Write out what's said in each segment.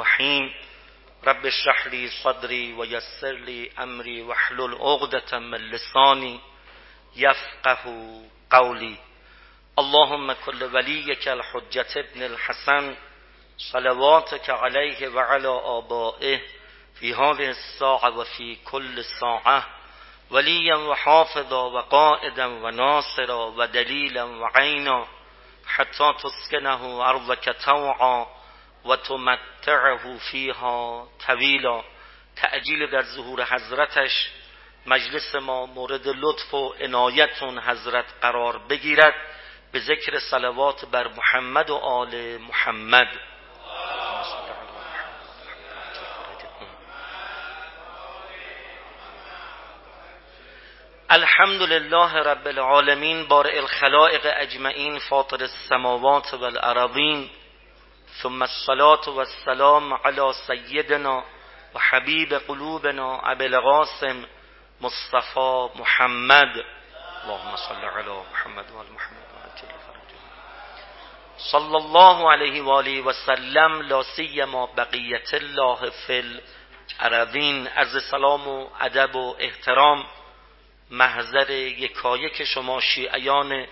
الرحیم رب اشرح لي صدري ويسر لي امري واحلل عقدة من لساني يفقه قولي. اللهم كل وليك الحجة ابن الحسن صلواتك عليه وعلى آبائه في هذه الساعة وفي كل ساعة. وليا وحافظا وقائدا وناصرا ودليلا وعينا حتى تسكنه أرضك توعا و تمتعه فیها طویلا. تعجیل در ظهور حضرتش. مجلس ما مورد لطف و عنایتون حضرت قرار بگیرد. به ذکر صلوات بر محمد و آل محمد. الحمد لله رب العالمين بارئ الخلائق اجمعین فاطر السماوات والارضین. ثم الصلاة والسلام على سيدنا وحبيب قلوبنا أبي القاسم مصطفى محمد. اللهم صل على محمد وعلى محمد صلى الله عليه وآله وسلم لا سيما بقية الله في الارضین عرض سلام و ادب و احترام. محضر یکایک شما شیعیان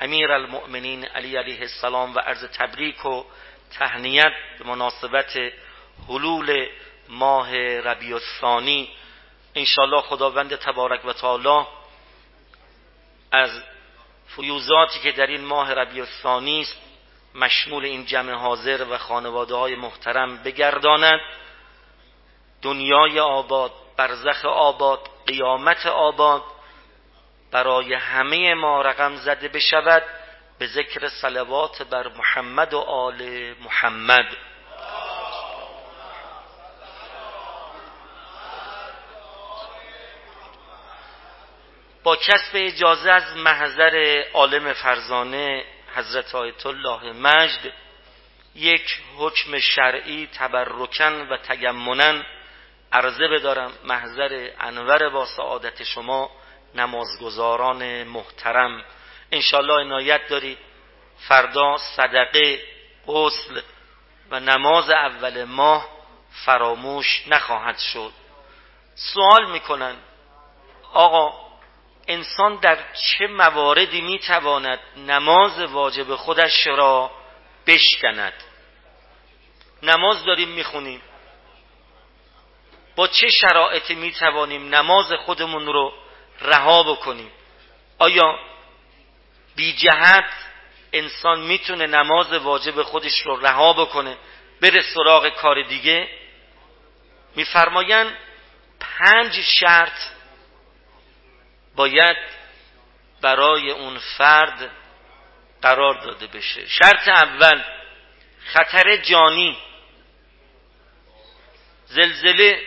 امیر المؤمنین علی علیه السلام و عرض تبریک و تهنیت به مناسبت حلول ماه ربیع الثانی انشالله خداوند تبارک و تعالی از فیوزاتی که در این ماه ربیع الثانی است مشمول این جمع حاضر و خانواده های محترم بگرداند. دنیای آباد برزخ آباد قیامت آباد برای همه ما رقم زده بشود. به ذکر صلوات بر محمد و آل محمد. با کسب اجازه از محضر عالم فرزانه حضرت آیت الله مجد یک حکم شرعی تبرکن و تیمنن عرضه بدارم محضر انور با سعادت شما نمازگزاران محترم. انشالله عنایت دارید فردا صدقه غسل و نماز اول ماه فراموش نخواهد شد. سوال می‌کنن آقا انسان در چه مواردی می‌تواند نماز واجب خودش را بشکند؟ نماز داریم می‌خونیم. با چه شرایطی می‌توانیم نماز خودمون رو رها بکنیم؟ آیا بی جهت انسان می‌تونه نماز واجب خودش رو رها بکنه بره سراغ کار دیگه. میفرمایند پنج شرط باید برای اون فرد قرار داده بشه. شرط اول خطر جانی. زلزله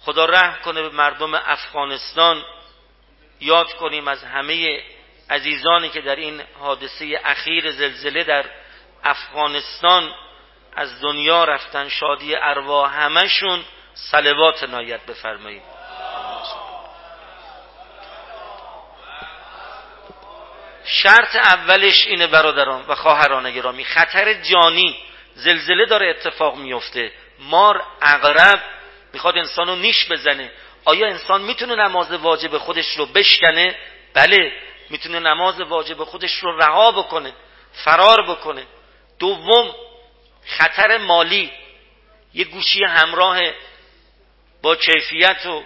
خدا رحم کنه به مردم افغانستان یاد کنیم از همه عزیزانی که در این حادثه اخیر زلزله در افغانستان از دنیا رفتن شادی ارواح همشون صلوات نایت بفرمایید. شرط اولش اینه برادران و خواهران گرامی خطر جانی زلزله داره اتفاق میفته. مار اغرب می‌خواد انسانو نیش بزنه. آیا انسان می‌تونه نماز واجب خودش رو بشکنه؟ بله می‌تونه نماز واجب خودش رو رها بکنه فرار بکنه. دوم خطر مالی. یه گوشی همراه با کیفیت و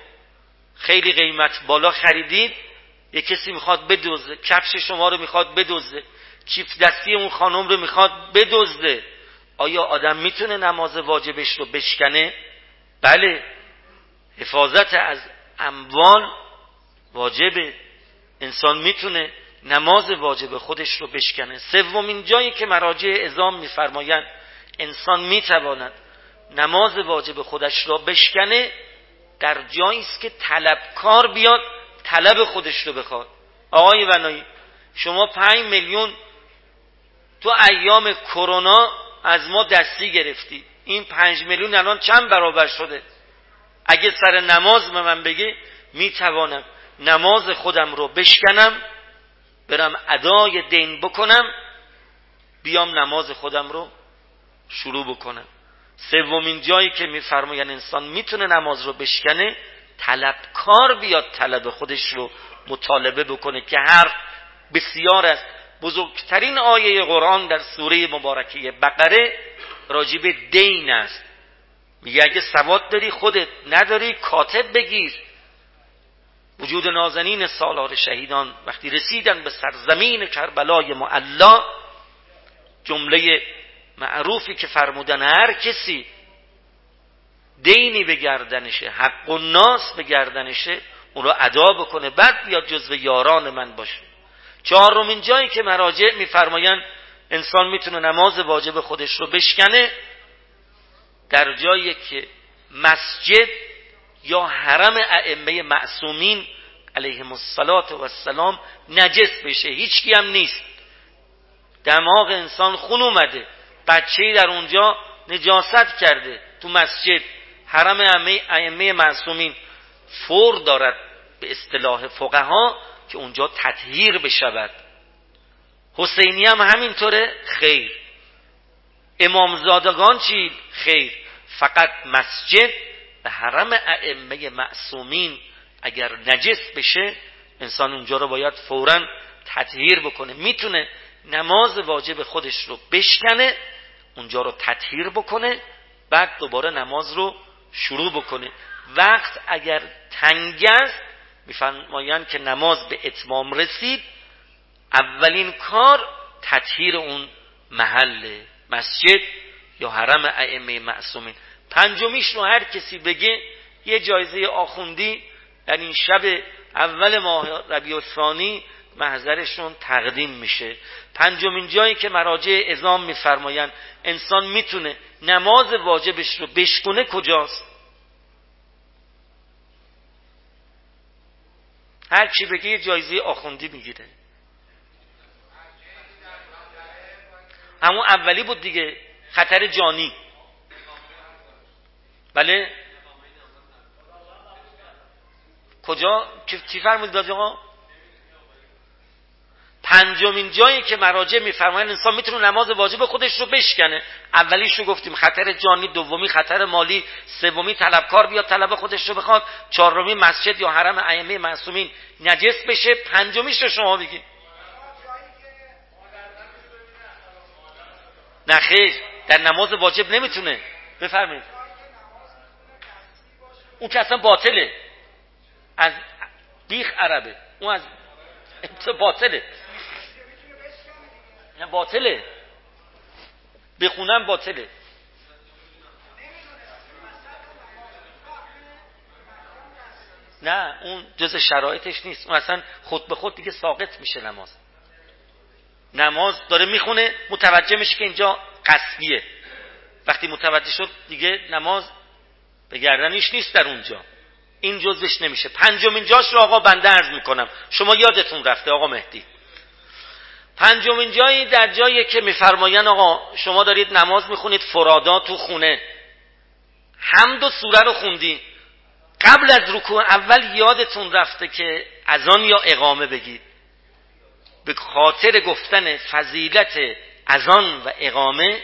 خیلی قیمت بالا خریدید یه کسی می‌خواد بدزده کفش شما رو می‌خواد بدزده کیف دستی اون خانم رو می‌خواد بدزده. آیا آدم می‌تونه نماز واجبش رو بشکنه؟ بله. حفاظت از اموال واجبه انسان می‌تونه نماز واجب خودش رو بشکنه. سومین جایی که مراجع ازام میفرمایند انسان می‌تواند نماز واجب خودش را بشکنه در جایی است که طلبکار بیاد طلب خودش رو بخواد. آقای ونایی شما پنج میلیون تو ایام کرونا از ما دستی گرفتی. این پنج میلیون الان چند برابر شده؟ اگه سر نماز به من بگه می‌توانم نماز خودم رو بشکنم برم ادای دین بکنم بیام نماز خودم رو شروع بکنن سومین جایی که میفرماین انسان می‌تونه نماز رو بشکنه طلبکار بیاد طلب خودش رو مطالبه بکنه که هر بسیار است بزرگترین آیه قرآن در سوره مبارکه بقره راجب دین است. میگه اگه سواد داری خودت نداری کاتب بگیر. وجود نازنین سالار شهیدان وقتی رسیدن به سرزمین کربلای معلا جمله معروفی که فرمودن هر کسی دینی به گردنشه حق و ناس به گردنشه اون رو ادا بکنه بعد بیاد جزو یاران من باشه. چهارمین جایی که مراجع میفرمایند انسان می‌تونه نماز واجب خودش رو بشکنه در جایی که مسجد یا حرم ائمه معصومین علیهم السلام نجس بشه هیچکی هم نیست. دماغ انسان خون اومده بچه در اونجا نجاست کرده تو مسجد حرم ائمه معصومین. فور دارد به اصطلاح فقها که اونجا تطهیر بشود. حسینی هم همینطوره خیر. امامزادگان چی؟ خیر. فقط مسجد به حرم ائمه معصومین اگر نجس بشه انسان اونجا رو باید فورا تطهیر بکنه. می‌تونه نماز واجب خودش رو بشکنه اونجا رو تطهیر بکنه بعد دوباره نماز رو شروع بکنه. وقت اگر تنگ است میفرمایند که نماز به اتمام رسید اولین کار تطهیر اون محل مسجد یا حرم ائمه معصومین. پنجمیش رو هر کسی بگه یه جایزه آخوندی در این شب اول ماه ربیع الثانی محضرشون تقدیم میشه. پنجمین جایی که مراجع ازام میفرمایند انسان می‌تونه نماز واجبش رو بشکنه کجاست؟ هر چی بگه یه جایزه آخوندی می‌گیره. همون اولی بود دیگه. خطر جانی. بله؟ کجا؟ چی فرمودید آقا؟ پنجمین جایی که مراجع میفرمایند انسان می‌تونه نماز واجب خودش رو بشکنه. اولیش رو گفتیم خطر جانی دومی خطر مالی سومی طلبکار بیاد طلب خودش رو بخواد چهارمی مسجد یا حرم ائمه معصومین نجس بشه. پنجمیش رو شما بگید نه خیر. در نماز واجب نمی‌تونه. بفرمایید. اون که اصلا باطله. از بیخ عربه. اون از باطله. نه باطله. بخونم باطله. نه اون جز شرایطش نیست. اون اصلا خود به خود دیگه ساقط میشه نماز. نماز داره می‌خونه متوجه میشه که اینجا قصبیه وقتی متوجه شد دیگه نماز به گردنش نیست در اونجا. این جزش نمیشه. پنجمین جاش رو آقا بنده عرض می‌کنم. شما یادتون رفته آقا مهدی. پنجمین جایی در جایی که میفرماین آقا شما دارید نماز می‌خونید فرادا تو خونه. حمد و سوره رو خوندی. قبل از رکوع اول یادتون رفته که اذان یا اقامه بگید به خاطر گفتن فضیلت اذان و اقامه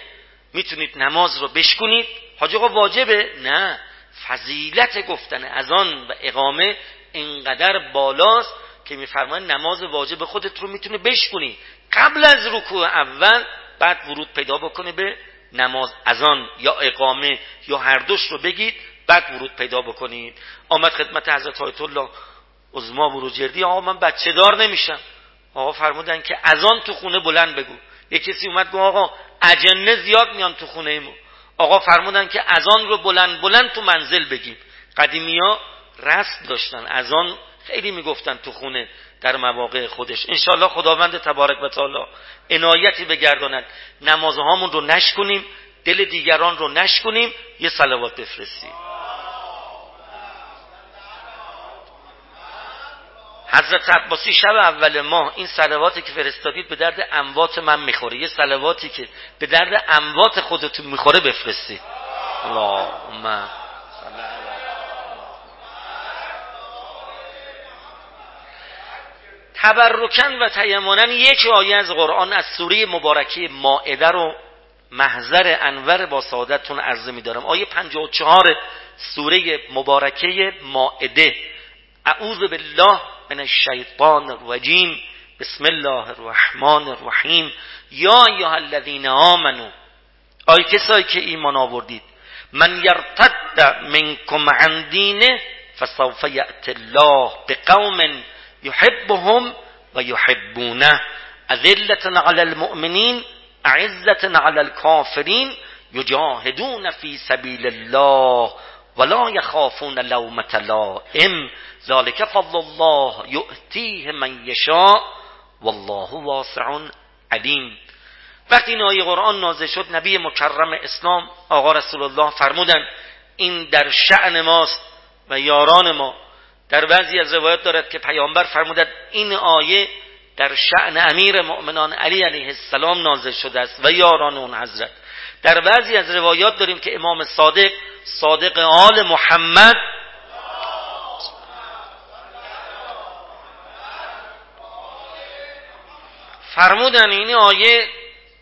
می‌تونید نماز رو بشکنید حاج آقا واجبه. نه. فضیلت گفتن اذان و اقامه اینقدر بالاست که میفرماین نماز واجب خودت رو می‌تونه بشکنی قبل از رکوع اول بعد ورود پیدا بکنه به نماز اذان یا اقامه یا هر دوش رو بگید بعد ورود پیدا بکنید. آمد خدمت حضرت آیت الله عظما بروجردی. آقا من بچه دار نمیشم. آقا فرمودن که اذان تو خونه بلند بگو. یه کسی اومد گفت آقا اجنه زیاد میان تو خونه ایمو آقا فرمودن که اذان رو بلند بلند تو منزل بگیم. قدیمی ها رسم داشتن. اذان خیلی می‌گفتن تو خونه در مواقع خودش. انشالله خداوند تبارک و تعالی عنایتی بگرداند. نمازهامون رو نشکنیم دل دیگران رو نشکنیم یه صلوات بفرستیم. حضرت عباسی شب اول ماه این صلواتی که فرستادید به درد اموات من می‌خوره. یه صلواتی که به درد اموات خودتون می‌خوره بفرستید. اللهم. تبرکن و تیمونن یک آیه از قرآن از سوره مبارکه مائده رو محضر انور با سعادتتون عرضه میدارم. آیه 54 سوره مبارکه مائده. اعوذ بالله من الشیطان الرجیم. بسم الله الرحمن الرحیم. یا ایها الذین آمنو آی کسایی که ایمان آوردید من یرتد منکم عن دینه فسوف یأت الله بقوم یحبهم و یحبونه. اذلة على المؤمنین اعزة على الكافرین یجاهدون فی سبیل الله. ولا یخافون لومة لائم. ذلك فضل الله یؤتیه من یشاء والله واسع علیم. وقتی این آیه قرآن نازل شد نبی مکرم اسلام آقا رسول الله فرمودن این در شعن ماست و یاران ما. در بعضی از روایات دارد که پیامبر فرمودند این آیه در شعن امیر مؤمنان علی علیه السلام نازل شده است و یاران اون حضرت. در بعضی از روایات داریم که امام صادق صادق آل محمد. فرمودن این آیه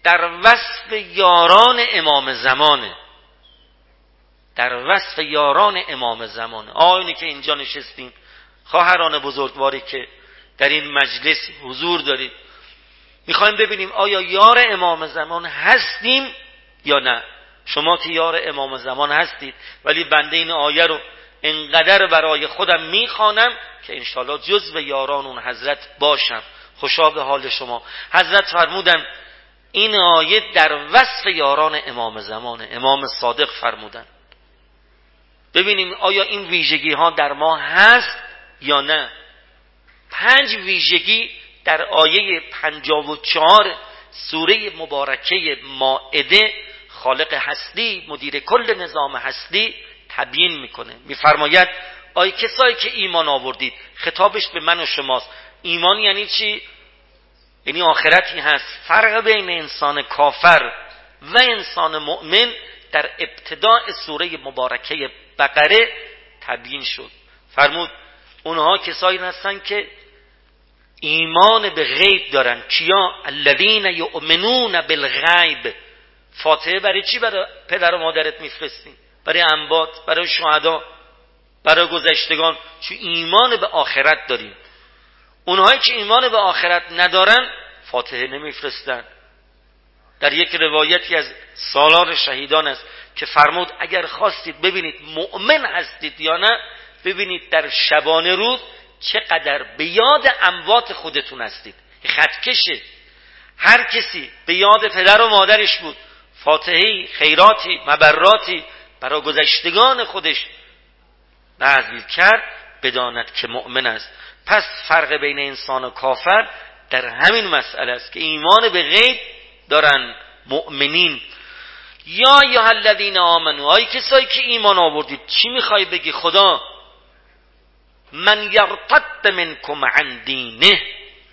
در وصف یاران امام زمانه. در وصف یاران امام زمانه. آینی که اینجا نشستیم. خواهران بزرگواری که در این مجلس حضور دارید می‌خوایم ببینیم آیا یار امام زمان هستیم یا نه. شما که یار امام زمان هستید ولی بنده این آیه رو انقدر برای خودم می‌خوانم که انشالله جزو یاران اون حضرت باشم. خوشا به حال شما. حضرت فرمودن این آیه در وصف یاران امام زمان امام صادق فرمودن. ببینیم آیا این ویژگی ها در ما هست یا نه. پنج ویژگی در آیه پنجاب و چهار سوره مبارکه مائده خالق هستی مدیر کل نظام هستی تبیین می‌کنه. میفرماید آی کسایی که ایمان آوردید خطابش به من و شماست. ایمان یعنی چی؟ یعنی آخرتی هست. فرق بین انسان کافر و انسان مؤمن در ابتداع سوره مبارکه بقره تبیین شد. فرمود اونها کسایی هستن که ایمان به غیب دارن. کیا؟ الذین یؤمنون بالغیب. فاتحه برای چی برای پدر و مادرت میفرستین برای انبات برای شهدا برای گذشتگان. چون ایمان به آخرت داریم. اونهایی که ایمان به آخرت ندارن فاتحه نمیفرستن. در یک روایتی از سالار شهیدان است که فرمود اگر خواستید ببینید مؤمن هستید یا نه ببینید در شبانه روز چقدر به یاد اموات خودتون هستید. خطکشه هر کسی به یاد پدر و مادرش بود. فاتحه خیراتی مبراتی برای گذشتگان خودش نزدیک کرد بداند که مؤمن است. پس فرق بین انسان و کافر در همین مسئله است که ایمان به غیب دارن مؤمنین. یا یا الذین آمنو آی کسایی که ایمان آوردید چی می‌خوای بگی خدا؟ من یرتد منکم عن دینه.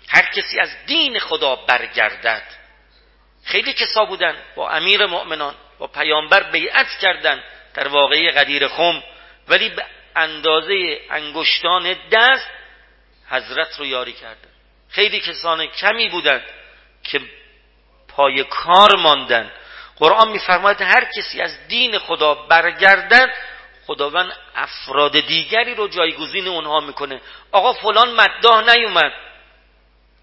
هر کسی از دین خدا برگردد. خیلی کسا بودن با امیر مؤمنان با پیامبر بیعت کردند در واقعی قدیر خم. ولی به اندازه انگشتان دست حضرت رو یاری کردن. خیلی کسان کمی بودند که پای کار ماندن. قرآن میفرماید هر کسی از دین خدا برگردد خداوند افراد دیگری رو جایگزین اونها می‌کنه. آقا فلان مداح نیومد.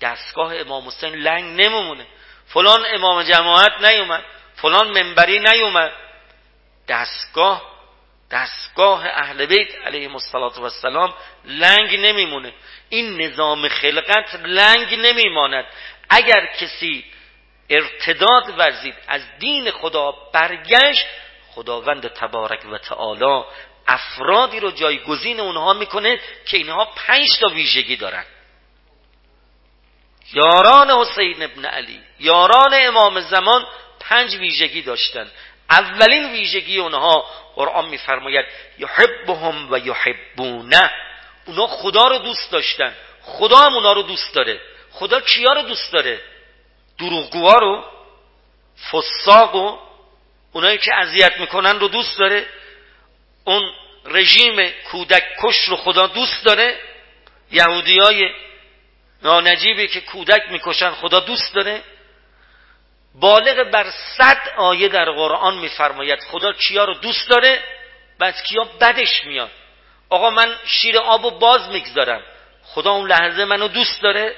دستگاه امام حسین لنگ نمیمونه فلان امام جماعت نیومد فلان منبری نیومد. دستگاه دستگاه اهل بیت علیه السلام لنگ نمیمونه. این نظام خلقت لنگ نمیماند. اگر کسی ارتداد ورزید از دین خدا برگشت خداوند تبارک و تعالی افرادی رو جایگزین اونها می‌کنه که اینها پنج تا ویژگی دارن. یاران حسین ابن علی یاران امام زمان پنج ویژگی داشتن. اولین ویژگی اونها قرآن میفرماید یحبهم و یحبونه. اونا خدا رو دوست داشتن. خدا هم اونا رو دوست داره. خدا کیا رو دوست داره؟ دروغگوها رو فساق و اونایی که اذیت می‌کنن رو دوست داره. اون رژیم کودک کش رو خدا دوست داره. یهودی های نانجیبی که کودک می‌کشن خدا دوست داره. بالغ بر صد آیه در قرآن میفرماید خدا کیا رو دوست داره و از کیا بدش میاد. آقا من شیر آب و باز می‌گذارم. خدا اون لحظه منو دوست داره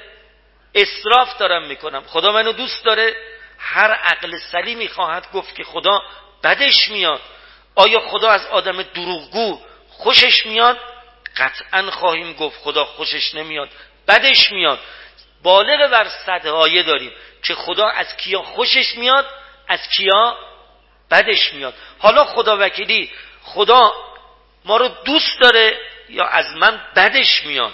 اصراف دارم می‌کنم. خدا منو دوست داره. هر عقل سلیمی خواهد گفت که خدا بدش میاد. آیا خدا از آدم دروغگو خوشش میاد؟ قطعا خواهیم گفت خدا خوشش نمیاد. بدش میاد. بالغ بر صد آیه داریم که خدا از کیا خوشش میاد از کیا بدش میاد. حالا خدا وکیلی خدا ما رو دوست داره یا از من بدش میاد؟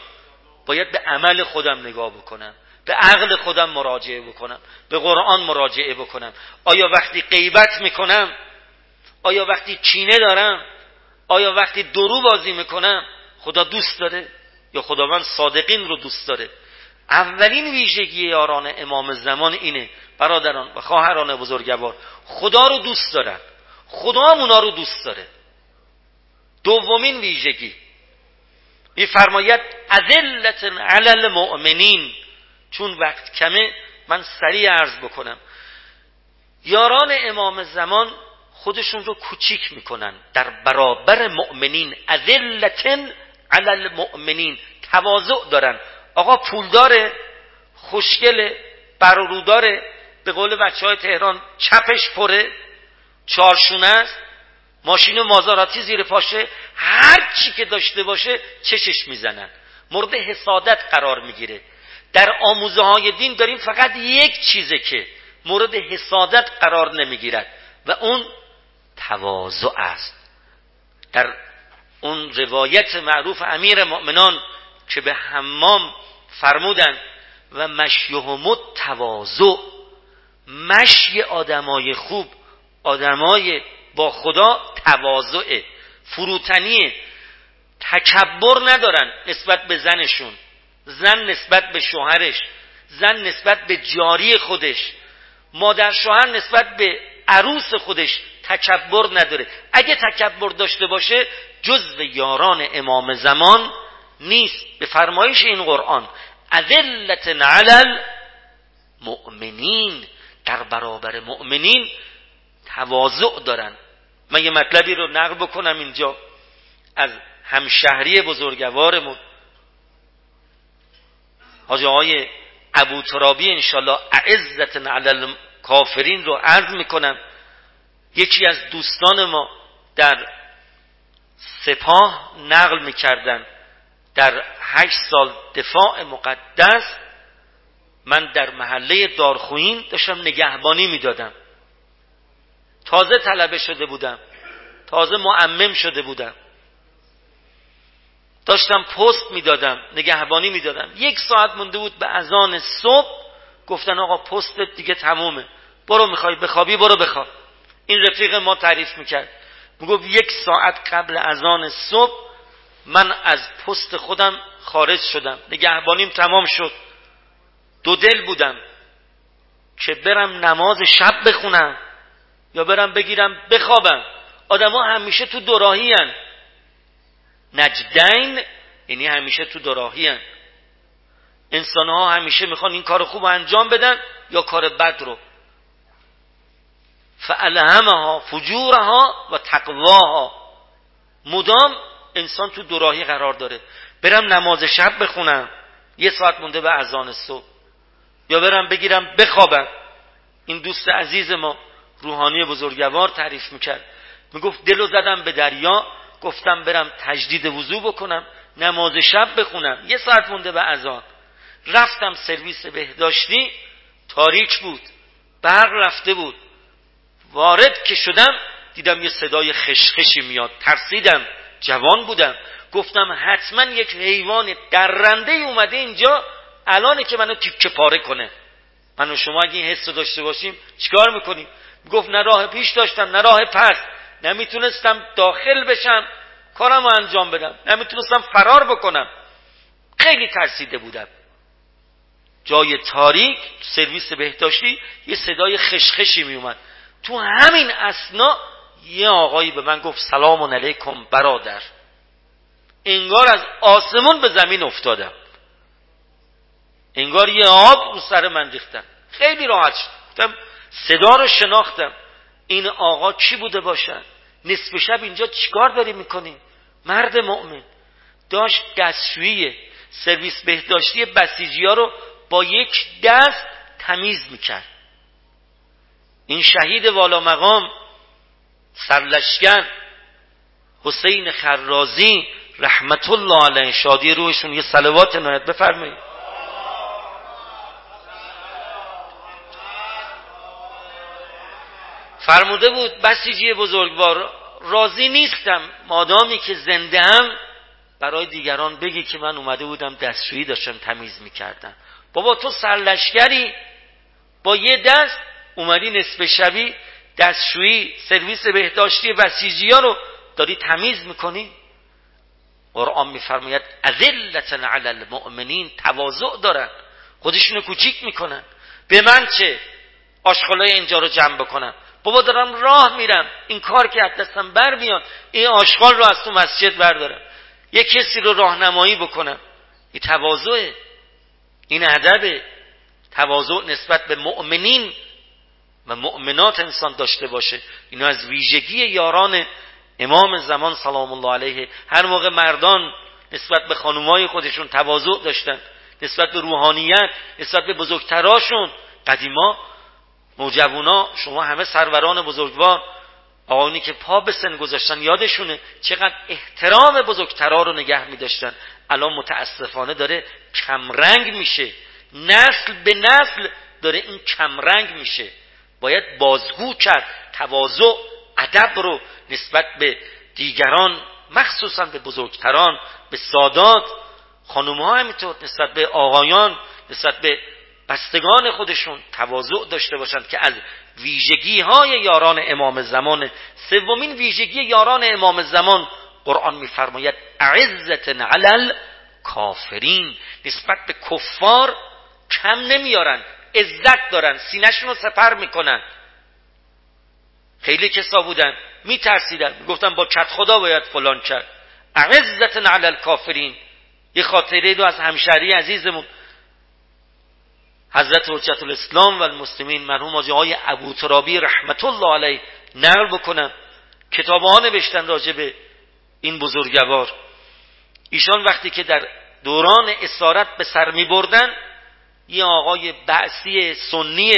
باید به عمل خودم نگاه بکنم به عقل خودم مراجعه بکنم به قرآن مراجعه بکنم. آیا وقتی غیبت می‌کنم؟ آیا وقتی چینه دارم؟ آیا وقتی درو بازی می‌کنم؟ خدا دوست داره؟ یا خداوند صادقین رو دوست داره. اولین ویژگی یاران امام زمان اینه برادران و خواهران بزرگوار خدا رو دوست دارن. خدا هم اونا رو دوست داره. دومین ویژگی. میفرماید اذلت علی المؤمنین. چون وقت کمه من سریع عرض بکنم. یاران امام زمان خودشون رو کوچیک می‌کنن. در برابر مؤمنین اذلتن علی المؤمنین. تواضع دارن. آقا پول داره خوشگله برارو داره به قول بچه های تهران چپش پره چارشونه است. ماشین مازاراتی زیر پاشه. هر چی که داشته باشه چشش می‌زنن. مورد حسادت قرار می‌گیره. در آموزه های دین داریم فقط یک چیزه که مورد حسادت قرار نمی‌گیرد. و اون تواضع است. در اون روایت معروف امیر مؤمنان که به حمام فرمودن و مشیهم تواضع مشی آدمای خوب آدمای با خدا تواضع فروتنی تکبر ندارن نسبت به زنشون زن نسبت به شوهرش زن نسبت به جاری خودش مادر شوهر نسبت به عروس خودش تکبر نداره. اگه تکبر داشته باشه جزو یاران امام زمان نیست. به فرمایش این قرآن اذلت علل مؤمنین در برابر مؤمنین تواضع دارن. من یه مطلبی رو نقل بکنم اینجا از همشهری بزرگوارمون. حاجه های ابو ترابی انشالله اعزت علی کافرین رو عرض می‌کنم. یکی از دوستان ما در سپاه نقل می‌کردن. در هشت سال دفاع مقدس من در محله دارخوین داشتم نگهبانی می‌دادم. تازه طلبه شده بودم. تازه معمم شده بودم. داشتم پست می‌دادم نگهبانی می‌دادم. یک ساعت مونده بود به اذان صبح. گفتن آقا پستت دیگه تمومه. برو می‌خوای بخوابی برو بخواب. این رفیق ما تعریف می‌کرد. می‌گفت یک ساعت قبل اذان صبح من از پست خودم خارج شدم. نگهبانیم تمام شد. دو دل بودم که برم نماز شب بخونم یا برم بگیرم بخوابم. آدما همیشه تو دوراهی هن. نجدین یعنی همیشه تو دوراهی هن. انسان ها همیشه می‌خوان این کار خوب انجام بدن یا کار بد رو. فالهمها فجورها و تقواها. مدام انسان تو دوراهی قرار داره. برم نماز شب بخونم. یه ساعت مونده به اذان صبح. یا برم بگیرم بخوابم. این دوست عزیز ما روحانی بزرگوار تعریف می‌کرد. می‌گفت دلو زدم به دریا. گفتم برم تجدید وضو بکنم. نماز شب بخونم. یه ساعت مونده به اذان. رفتم سرویس بهداشتی. تاریک بود. برق رفته بود. وارد که شدم دیدم یه صدای خشخشی میاد. ترسیدم. جوان بودم. گفتم حتما یک حیوان درنده اومده اینجا الانه که منو تیکه پاره کنه. من و شما اگه این حس داشته باشیم چیکار می‌کنیم؟ گفت نه راه پیش داشتم نه راه پس. نمی‌تونستم داخل بشم. کارم رو انجام بدم. نمی‌تونستم فرار بکنم. خیلی ترسیده بودم. جای تاریک سرویس بهداشتی یه صدای خشخشی میومد تو همین اسنا یه آقایی به من گفت سلام علیکم برادر. انگار از آسمون به زمین افتادم. انگار یه آب رو سر من ریختم خیلی راحت شد. صدا رو شناختم. این آقا کی بوده باشن؟ نصف شب اینجا چیکار داری می‌کنی مرد مؤمن. داشت دستشویی سرویس بهداشتی بسیجی ها رو با یک دست تمیز می‌کرد. این شهید والا مقام سرلشکن حسین خرازی رحمت الله علیه شادی روحشون یه سلوات نایت بفرمایید. فرموده بود بسیجی بزرگوار راضی نیستم. مادامی که زنده هم برای دیگران بگی که من اومده بودم دستشویی داشتم تمیز می‌کردم. بابا تو سرلشگری با یه دست اومدی نصف شبی دستشویی سرویس بهداشتی بسیجی ها رو داری تمیز می‌کنی. قرآن میفرماید اذلتن علی المؤمنین تواضع دارن خودشونو کوچیک می‌کنن. به من چه؟ آشغالای اینجا رو جمع بکنم بابا دارم راه میرم. این کار که از دستم بر میاد این آشغال رو از تو مسجد بردارم. یه کسی رو راهنمایی بکنم. این تواضعه. این ادب تواضع نسبت به مؤمنین و مؤمنات انسان داشته باشه. اینا از ویژگی یاران امام زمان سلام الله علیه. هر موقع مردان نسبت به خانومای خودشون تواضع داشتن نسبت به روحانیت نسبت به بزرگتراشون قدیما موجبونا شما همه سروران بزرگوار آقایونی که پا به سن گذاشتن یادشونه چقدر احترام بزرگترا رو نگه می داشتن الان متاسفانه داره کمرنگ میشه. نسل به نسل داره این کمرنگ میشه. باید بازگو کرد. تواضع ادب رو نسبت به دیگران مخصوصا به بزرگتران به سادات خانوم ها همینطور نسبت به آقایان نسبت به بستگان خودشون تواضع داشته باشند که از ویژگی های یاران امام زمان سومین ویژگی یاران امام زمان قرآن میفرماید عزت علل کافرین نسبت به کفار کم نمیارن عزت دارن سینهشون رو سپر می‌کنن. خیلی کسا بودن میترسیدن. گفتن با کت خدا باید فلان کرد. عزت علل کافرین یه خاطره رو از همشهری عزیزمون. حضرت حجت الاسلام و المسلمین مرحوم آقای ابو ترابی رحمت الله علیه نقل بکنم کتاب ها نوشتن راجع به این بزرگوار. ایشان وقتی که در دوران اسارت به سر می بردن یه آقای بعثی سنی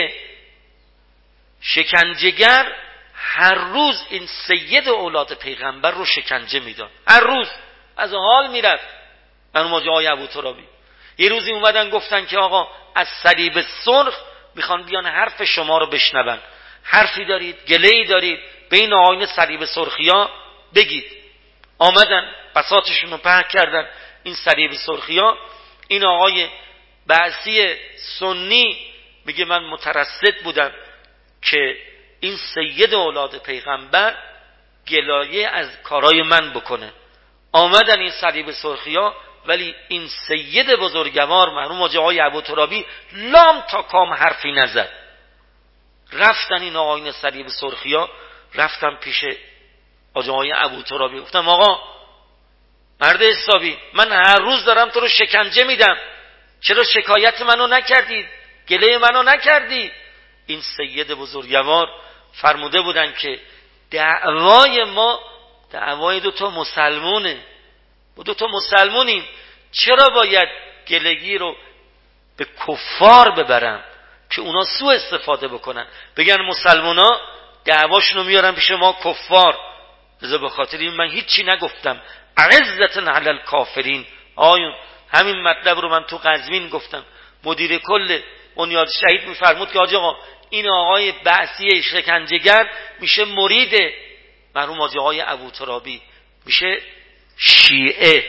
شکنجگر هر روز این سید اولاد پیغمبر رو شکنجه می‌داد. هر روز. از حال می‌رفت. مرحوم آقای ابو ترابی. یه روزی اومدن گفتن که آقا از صلیب سرخ می‌خوان بیان حرف شما رو بشنون. حرفی دارید گله ای دارید بین آین صلیب سرخیا بگید. آمدن بساتشون رو پهک کردن. این صلیب سرخیا این آقای بعثی سنی میگه من مترسد بودم که این سید اولاد پیغمبر گلایه از کارای من بکنه. آمدن این صلیب سرخیا ولی این سید بزرگوار مرحوم آقای ابو ترابی لام تا کام حرفی نزد. رفتن این آقاین صلیب سرخیا رفتم پیش آقای ابو ترابی گفتم آقا مرد حسابی من هر روز دارم تو رو شکنجه میدم. چرا شکایت منو نکردی گله منو نکردی؟ این سید بزرگوار فرموده بودن که دعوای ما دعوای دو تا مسلمونه. ما دو تا مسلمونیم. چرا باید گلگی رو به کفار ببرم که اونا سو استفاده بکنن؟ بگن مسلمونا دعواشونو میارن پیش ما کفار. به خاطر این من هیچی نگفتم. عزت علی الکافرین. آیون همین مطلب رو من تو قزوین گفتم. مدیر کل بنیاد شهید میفرمود که آقا این آقای بعثی شکنجگر میشه مرید مرحوم آقای ابو ترابی. میشه شیعه.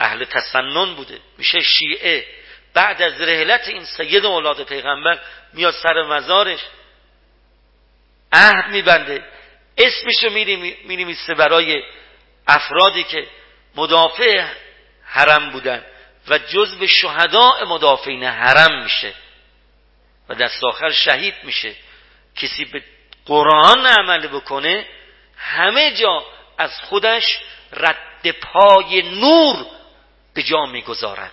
اهل تسنن بوده. میشه شیعه. بعد از رهلت این سید اولاد پیغمبر میاد سر مزارش. عهد میبنده. اسمشو می‌نویسه برای افرادی که مدافع حرم بودن و جزو شهداء مدافعین حرم میشه و دست آخر شهید میشه. کسی به قرآن عمل بکنه همه جا از خودش رد پای نور به جا می‌گذارد.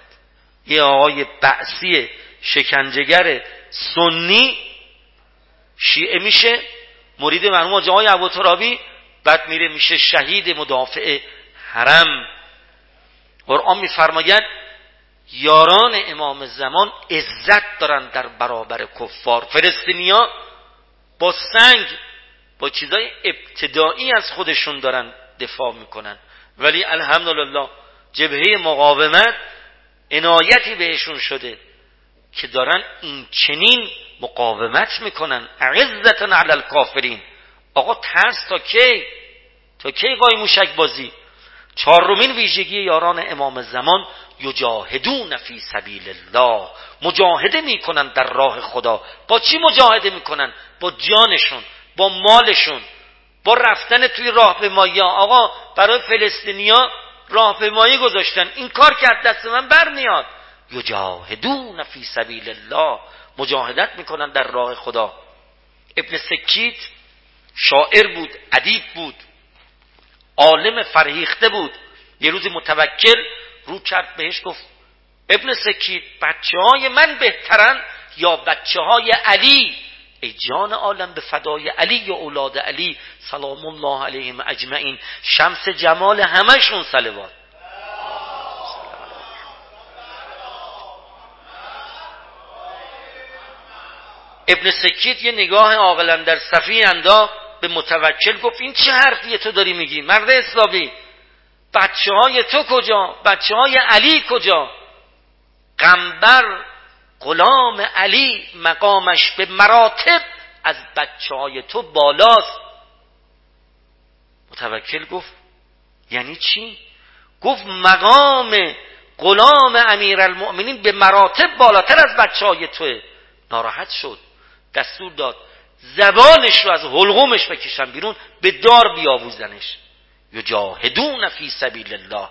یه آقای بعثی شکنجگر سنی شیعه میشه مرید مرحوم جای ابو ترابی بعد میره میشه شهید مدافع حرم. قرآن میفرماید یاران امام زمان عزت دارن در برابر کفار. فلسطینیا با سنگ با چیزای ابتدایی از خودشون دارن دفاع می‌کنن. ولی الحمدلله جبهه مقاومت عنایتی بهشون شده که دارن این چنین مقاومت می‌کنن. عزتن علی الکافرین. آقا ترس تا کی؟ تا کی قای موشک بازی؟ چهارمین ویژگی یاران امام زمان یجاهدون فی سبیل الله. مجاهده می‌کنن در راه خدا. با چی مجاهده می‌کنن؟ با جانشون با مالشون. با رفتن توی راهپیمایی. آقا برای فلسطینیا راهپیمایی گذاشتن. این کار که دست من برمیاد. یجاهدون فی سبیل الله. مجاهدت می‌کنن در راه خدا. ابن سکیت شاعر بود ادیب بود. عالم فرهیخته بود. یه روزی متوکل رو کرد بهش گفت ابن سکیت بچه های من بهترن یا بچه های علی؟ ای جان عالم به فدای علی و اولاد علی سلام الله علیهم اجمعین. شمس جمال همشون صلوات. ابن سکیت یه نگاه عاقلا در صفی اندا به متوکل گفت این چه حرفیه تو داری میگی؟ مرد اسلامی بچه های تو کجا؟ بچه های علی کجا؟ قنبر غلام علی مقامش به مراتب از بچه های تو بالاست. متوکل گفت یعنی چی؟ گفت مقام غلام امیر المؤمنین به مراتب بالاتر از بچه های توه. ناراحت شد دستور داد زبانش رو از حلقومش بکشن بیرون به دار بیاووزنش. یجاهدون فی سبیل الله.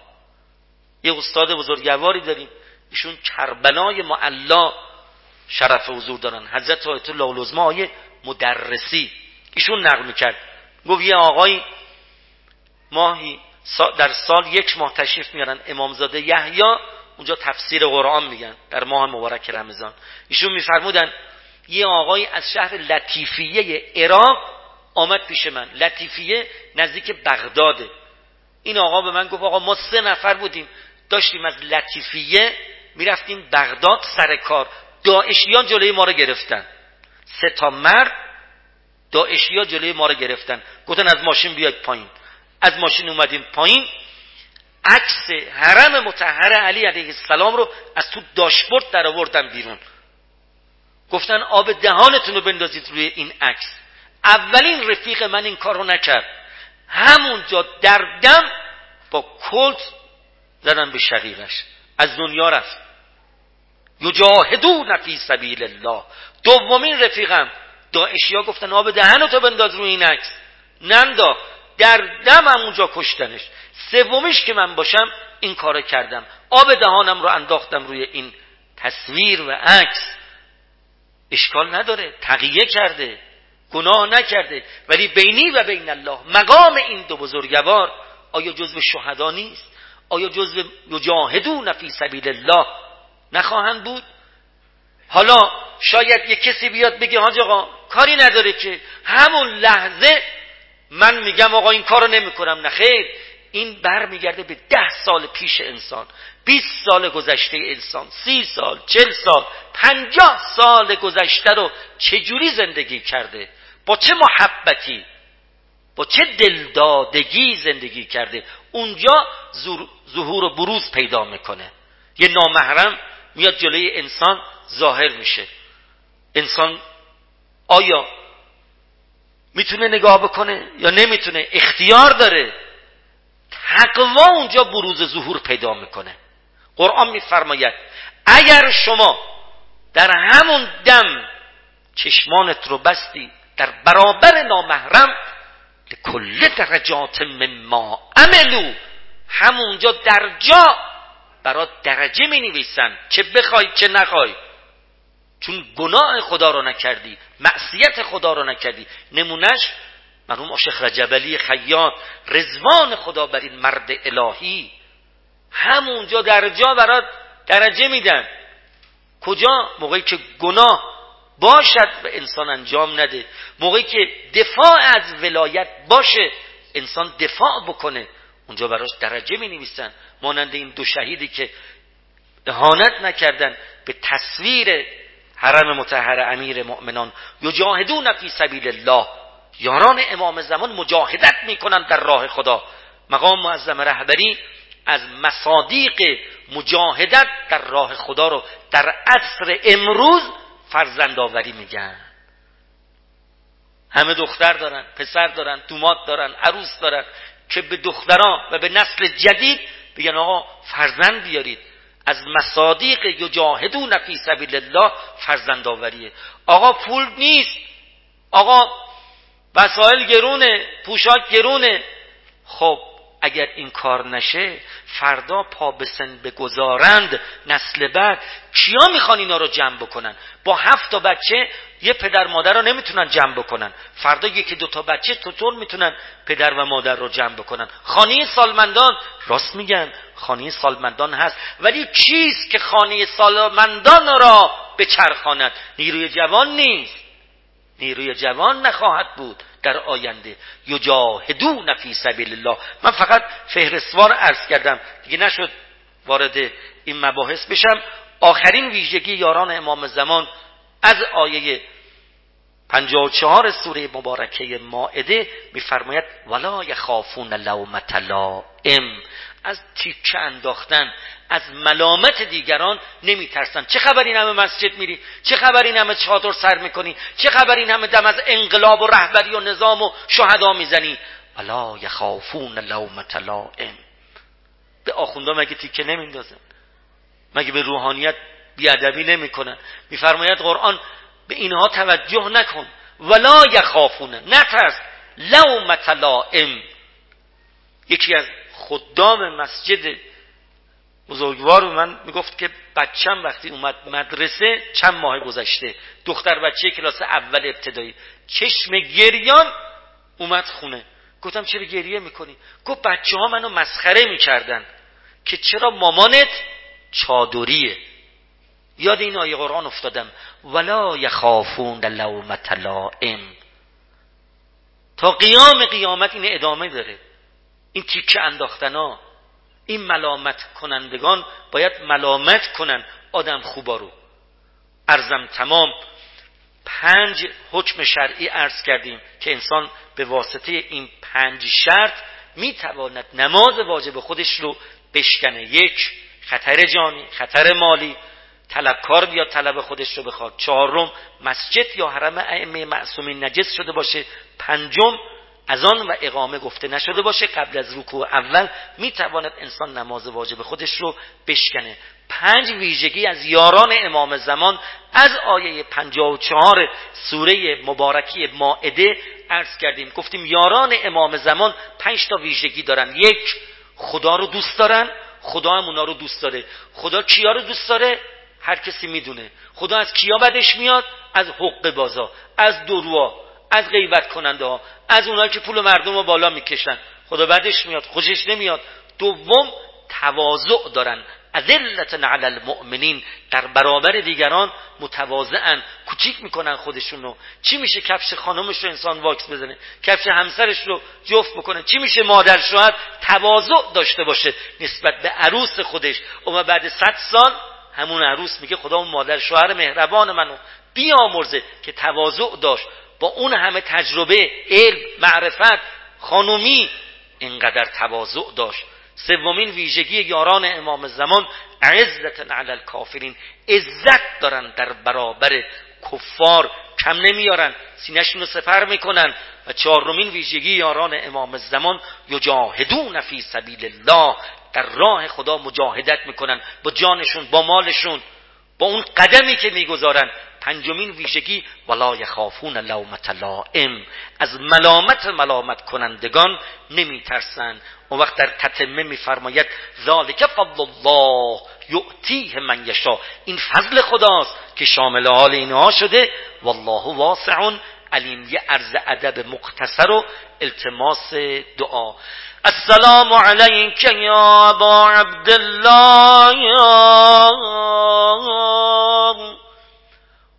یه استاد بزرگواری داریم ایشون کربلای معلا شرف حضور دارن. حضرت آیت الله العظما مدرسی. ایشون نقل می‌کرد. گفت یه آقای ماهی در سال یک ماه تشریف میارن امامزاده یحیی اونجا تفسیر قرآن میگن در ماه مبارک رمضان. ایشون میفرمودن یه آقای از شهر لطیفیه عراق آمد پیش من. لطیفیه نزدیک بغداده. این آقا به من گفت آقا ما سه نفر بودیم. داشتیم از لطیفیه می‌رفتیم بغداد سر کار. داعشیان جلوی ما رو گرفتن. سه تا مرد داعشیا جلوی ما رو گرفتن. گفتن از ماشین بیاید پایین. از ماشین اومدیم پایین. عکس حرم متحر علی علیه السلام رو از تو داشبورد در آوردن بیرون. گفتن آب دهانتون رو بندازید روی این عکس. اولین رفیق من این کار رو نکرد. همونجا در دم با کلت زدن به شقیقش. از دنیا رفت. یجاهدون فی سبیل الله. دومین رفیقم. داعشیا گفتن آب دهنتو بنداز روی این عکس. نندا در دم همونجا کشتنش. سومیش که من باشم این کارو کردم. آب دهانم رو انداختم روی این تصویر و عکس. اشکال نداره. تقیه کرده. گناه نکرده. ولی بینی و بین الله. مقام این دو بزرگوار آیا جزو شهدا نیست؟ آیا جزو یجاهدون فی سبیل الله؟ نخواهند بود؟ حالا شاید یه کسی بیاد بگه حاج آقا کاری نداره که همون لحظه من میگم آقا این کارو نمی‌کنم. نه خیر. این بر میگرده به ده سال پیش انسان 20 سال گذشته انسان سی سال چل سال پنجاه سال گذشته رو چجوری زندگی کرده؟ با چه محبتی؟ با چه دلدادگی زندگی کرده؟ اونجا ظهور و بروز پیدا می‌کنه. یه نامحرم میاد جلوی انسان ظاهر میشه. انسان آیا می‌تونه نگاه بکنه یا نمی‌تونه؟ اختیار داره. تقوا اونجا بروز ظهور پیدا می‌کنه. قرآن میفرماید اگر شما در همون دم چشمانت رو بستی در برابر نامحرم کل درجات مما عملو همونجا در جا برات درجه می نویسن چه بخوای چه نخوای. چون گناه خدا رو نکردی معصیت خدا رو نکردی نمونش مرحوم شیخ رجبلی خیاط رزوان خدا بر این مرد الهی همونجا در جا برات درجه میدن. کجا؟ موقعی که گناه باشد به انسان انجام نده. موقعی که دفاع از ولایت باشه انسان دفاع بکنه. اونجا براش درجه می نویسن مانند این دو شهیدی که اهانت نکردن به تصویر حرم متحر امیر مؤمنان. یجاهدون فی سبیل الله. یاران امام زمان مجاهدت می‌کنن در راه خدا. مقام معظم رهبری از مصادیق مجاهدت در راه خدا رو در عصر امروز فرزندآوری میگن. همه دختر دارن پسر دارن دومات دارن عروس دارن که به دختران و به نسل جدید بگن آقا فرزند بیارید. از مصادیق یجاهدون فی سبیل الله فرزند آوریه. آقا پول نیست. آقا وسایل گرونه پوشاک گرونه. خب اگر این کار نشه فردا پا به سن بگذارند نسل بعد. کیا می‌خوان اینا رو جمع بکنن؟ با هفت تا بچه یه پدر مادر رو نمی‌تونن جمع بکنن. فردا یکی دو تا بچه چطور می‌تونن پدر و مادر رو جمع بکنن. خانه سالمندان راست میگن خانه سالمندان هست. ولی چیست که خانه سالمندان را به چرخاند نیروی جوان نیست. نیروی جوان نخواهد بود در آینده. یجاهدون فی سبیل الله من فقط فهرستوار عرض کردم. دیگه نشد وارد این مباحث بشم. آخرین ویژگی یاران امام زمان از آیه 54 سوره مبارکه مائده میفرماید ولا یخافون لومت لائم از تیکه انداختن از ملامت دیگران نمیترسن. چه خبر این همه مسجد میری؟ چه خبر این همه چادر سر می‌کنی؟ چه خبر این همه دم از انقلاب و رهبری و نظام و شهدا می‌زنی؟ ولا یخافون لومت لائم به آخوندا مگه تیکه نمیندازن؟ مگه به روحانیت بیادبی نمی‌کنن؟ میفرماید قرآن به اینها توجه نکن. ولا یخافون. نترس. لومت لائم یکی از خدام مسجد بزرگوار من می‌گفت که بچم وقتی اومد مدرسه چند ماه گذشته. دختر بچه کلاس اول ابتدایی. چشم گریان اومد خونه. گفتم چرا گریه می‌کنی؟ گفت بچه ها منو مسخره می‌کردن. که چرا مامانت چادریه؟ یاد این آیه قرآن افتادم. ولا یخافون لومت لائم تا قیام قیامت این ادامه داره. این تیکه انداختنا این ملامت کنندگان باید ملامت کنن آدم خوبا رو. ارزم تمام پنج حکم شرعی ارز کردیم که انسان به واسطه این پنج شرط می‌تواند نماز واجب خودش رو بشکنه یک خطر جانی خطر مالی طلبکار بیاد طلب خودش رو بخواد. چهارم مسجد یا حرم ائمه معصومین نجس شده باشه. پنجم از آن و اقامه گفته نشده باشه قبل از رکوع اول می‌تواند انسان نماز واجب خودش رو بشکنه. پنج ویژگی از یاران امام زمان از آیه 54 سوره مبارکی مائده عرض کردیم. گفتیم یاران امام زمان پنج تا ویژگی دارن. یک خدا رو دوست دارن. خدا هم اونا رو دوست داره. خدا کیا رو دوست داره؟ هر کسی می‌دونه. خدا از کیا بدش میاد؟ از حق بازا. از دروا از غیبت کننده ها. از اونایی که پول مردم رو بالا می‌کشن. خدا بعدش میاد خوشش نمیاد. دوم تواضع دارن. اذلت علی المؤمنین. در برابر دیگران متواضعن. کوچیک می‌کنن خودشونو. چی میشه کفش خانمش رو انسان واکس بزنه؟ کفش همسرش رو جفت بکنه. چی میشه مادر شوهر تواضع داشته باشه نسبت به عروس خودش؟ اما بعد صد سال همون عروس میگه خدا اون مادر شوهر مهربان منو بیامرزه که تواضع داشت. با اون همه تجربه علم معرفت خانومی اینقدر تواضع داشت. سومین ویژگی یاران امام زمان عزت علی الکافرین عزت دارن در برابر کفار. کم نمیارن سینهشون رو سفر می‌کنن. و چهارمین ویژگی یاران امام زمان یجاهدون فی سبیل الله در راه خدا مجاهدت می‌کنن با جانشون با مالشون. با اون قدمی که می‌گذارن. پنجمین ویژگی ولا یخافون لومت لائم. از ملامت ملامت کنندگان نمیترسند اون وقت در تتمه میفرماید ذالک فضل الله یعطیه من یشا این فضل خداست که شامل حال اینها شده. والله واسع علیم. یه عرض ادب مختصر و التماس دعا. السلام عليك يا أبا عبد الله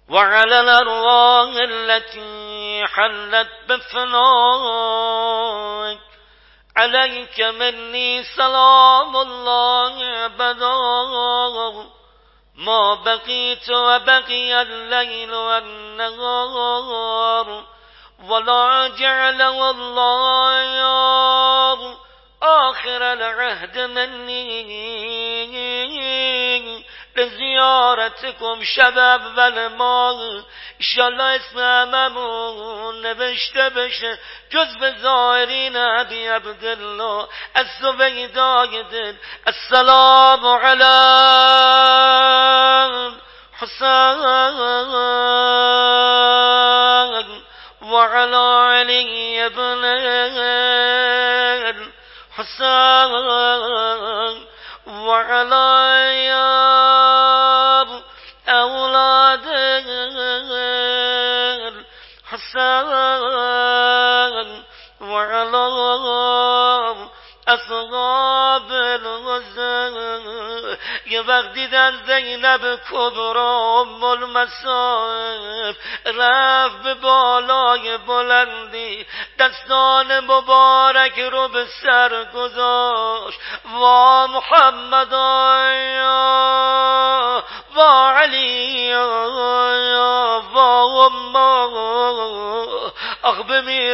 وعلى الأرواح التي حلت بفنائك عليك مني سلام الله أبدا ما بقيت وبقي الليل والنهار ولا جعل الله آخر العهد مني. لزیارتکم شب اول ما. ایشالله اسم هممون نوشته بشه. جز به ظاهرین عبی عبدالله. از سویدای دل. السلام علی حسین علي ابن الحسين وعلى الحسين وعلى أصحاب الغزال. یه وقت دیدن زینب کبرا ام المصائب رفت به بالای بلندی دستان مبارک رو به سر گذاشت. و محمد آیا؟ و علی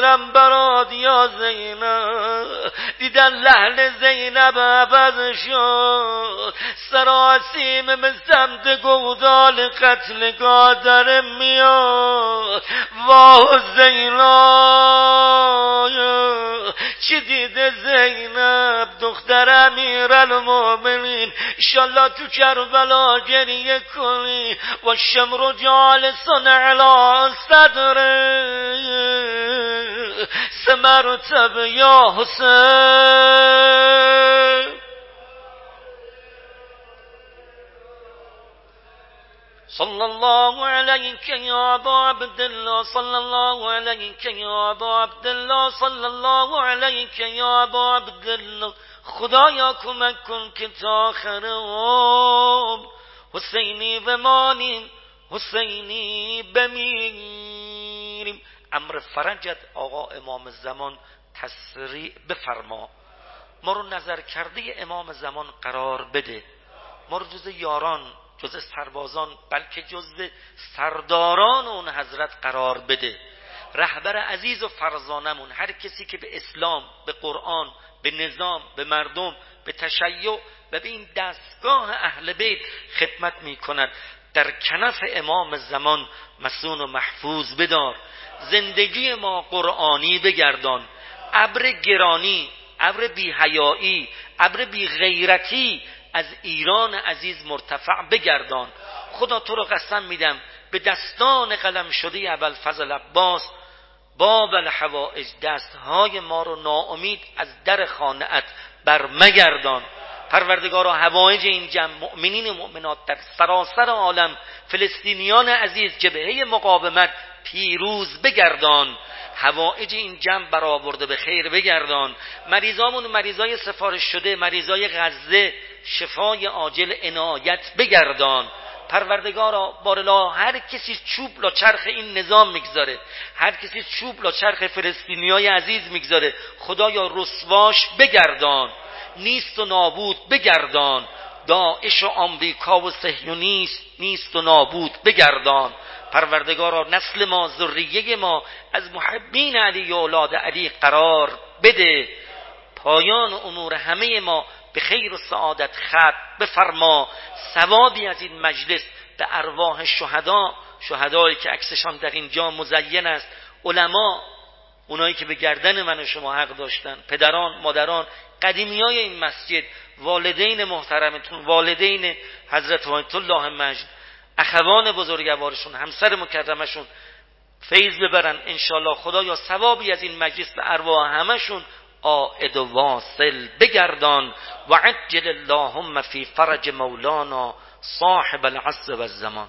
بمیرم برات یا زینب دیدن لحن زینب عوض شد. سراسیم به سمت گودال قتل داره میاد. واه زینب چی دیده زینب؟ دختر امیر المومنین ایشالله تو کربلا گریه کنی. و شمر جالسون علا صدره. سمرتب یا حسین صلى الله عليك يا أبا عبد الله صلى الله عليك يا أبا عبد الله صلى الله عليك يا أبا عبد الله. خدایا کمک کن که تا آخر حسینی بمانیم حسینی بمیریم امر فرجت آقا امام زمان تسریع بفرما. ما رو نظر کرده امام زمان قرار بده. ما رو جز یاران جز سربازان بلکه جز سرداران اون حضرت قرار بده. رهبر عزیز و فرزانمون هر کسی که به اسلام به قرآن به نظام به مردم به تشیع و به این دستگاه اهل بیت خدمت می کند در کنف امام زمان مسون و محفوظ بدار. زندگی ما قرآنی بگردان. ابر گرانی ابر بیهیایی ابر بی غیرتی از ایران عزیز مرتفع بگردان. خدا تو رو قسم میدم به دستان قلم شده اول فضل عباس باب الحوائج دستهای ما رو ناامید از در خانعت بر مگردان پروردگارا هوایج این جمع مؤمنین و مؤمنات در سراسر عالم فلسطینیان عزیز جبهه مقاومت پیروز بگردان. هوایج این جمع برآورده به خیر بگردان. مریضامون مریضای سفارش شده مریضای غزه شفای عاجل عنایت بگردان. پروردگارا بارلا هر کسی چوب لا چرخ این نظام می‌گذاره. هر کسی چوب لا چرخ فلسطینیای عزیز می‌گذاره. خدایا رسواش بگردان. نیست و نابود بگردان. داعش و آمریکا و صهیونیست نیست و نابود بگردان. پروردگارا نسل ما ذریه ما از محبین علی و اولاد علی قرار بده. پایان امور همه ما به خیر و سعادت خط بفرما. ثوابی از این مجلس به ارواح شهدا شهدایی که عکسشان در اینجا مزین است. علما اونایی که به گردن من و شما حق داشتن پدران مادران قدیمی های این مسجد والدین محترمتون والدین حضرت وایت الله مجد اخوان بزرگوارشون همسر مکرمشون فیض ببرن انشالله خدا یا ثوابی از این مجلس به ارواح همشون آعد و واصل بگردان و عجل اللهم فی فرج مولانا صاحب العصر و الزمان.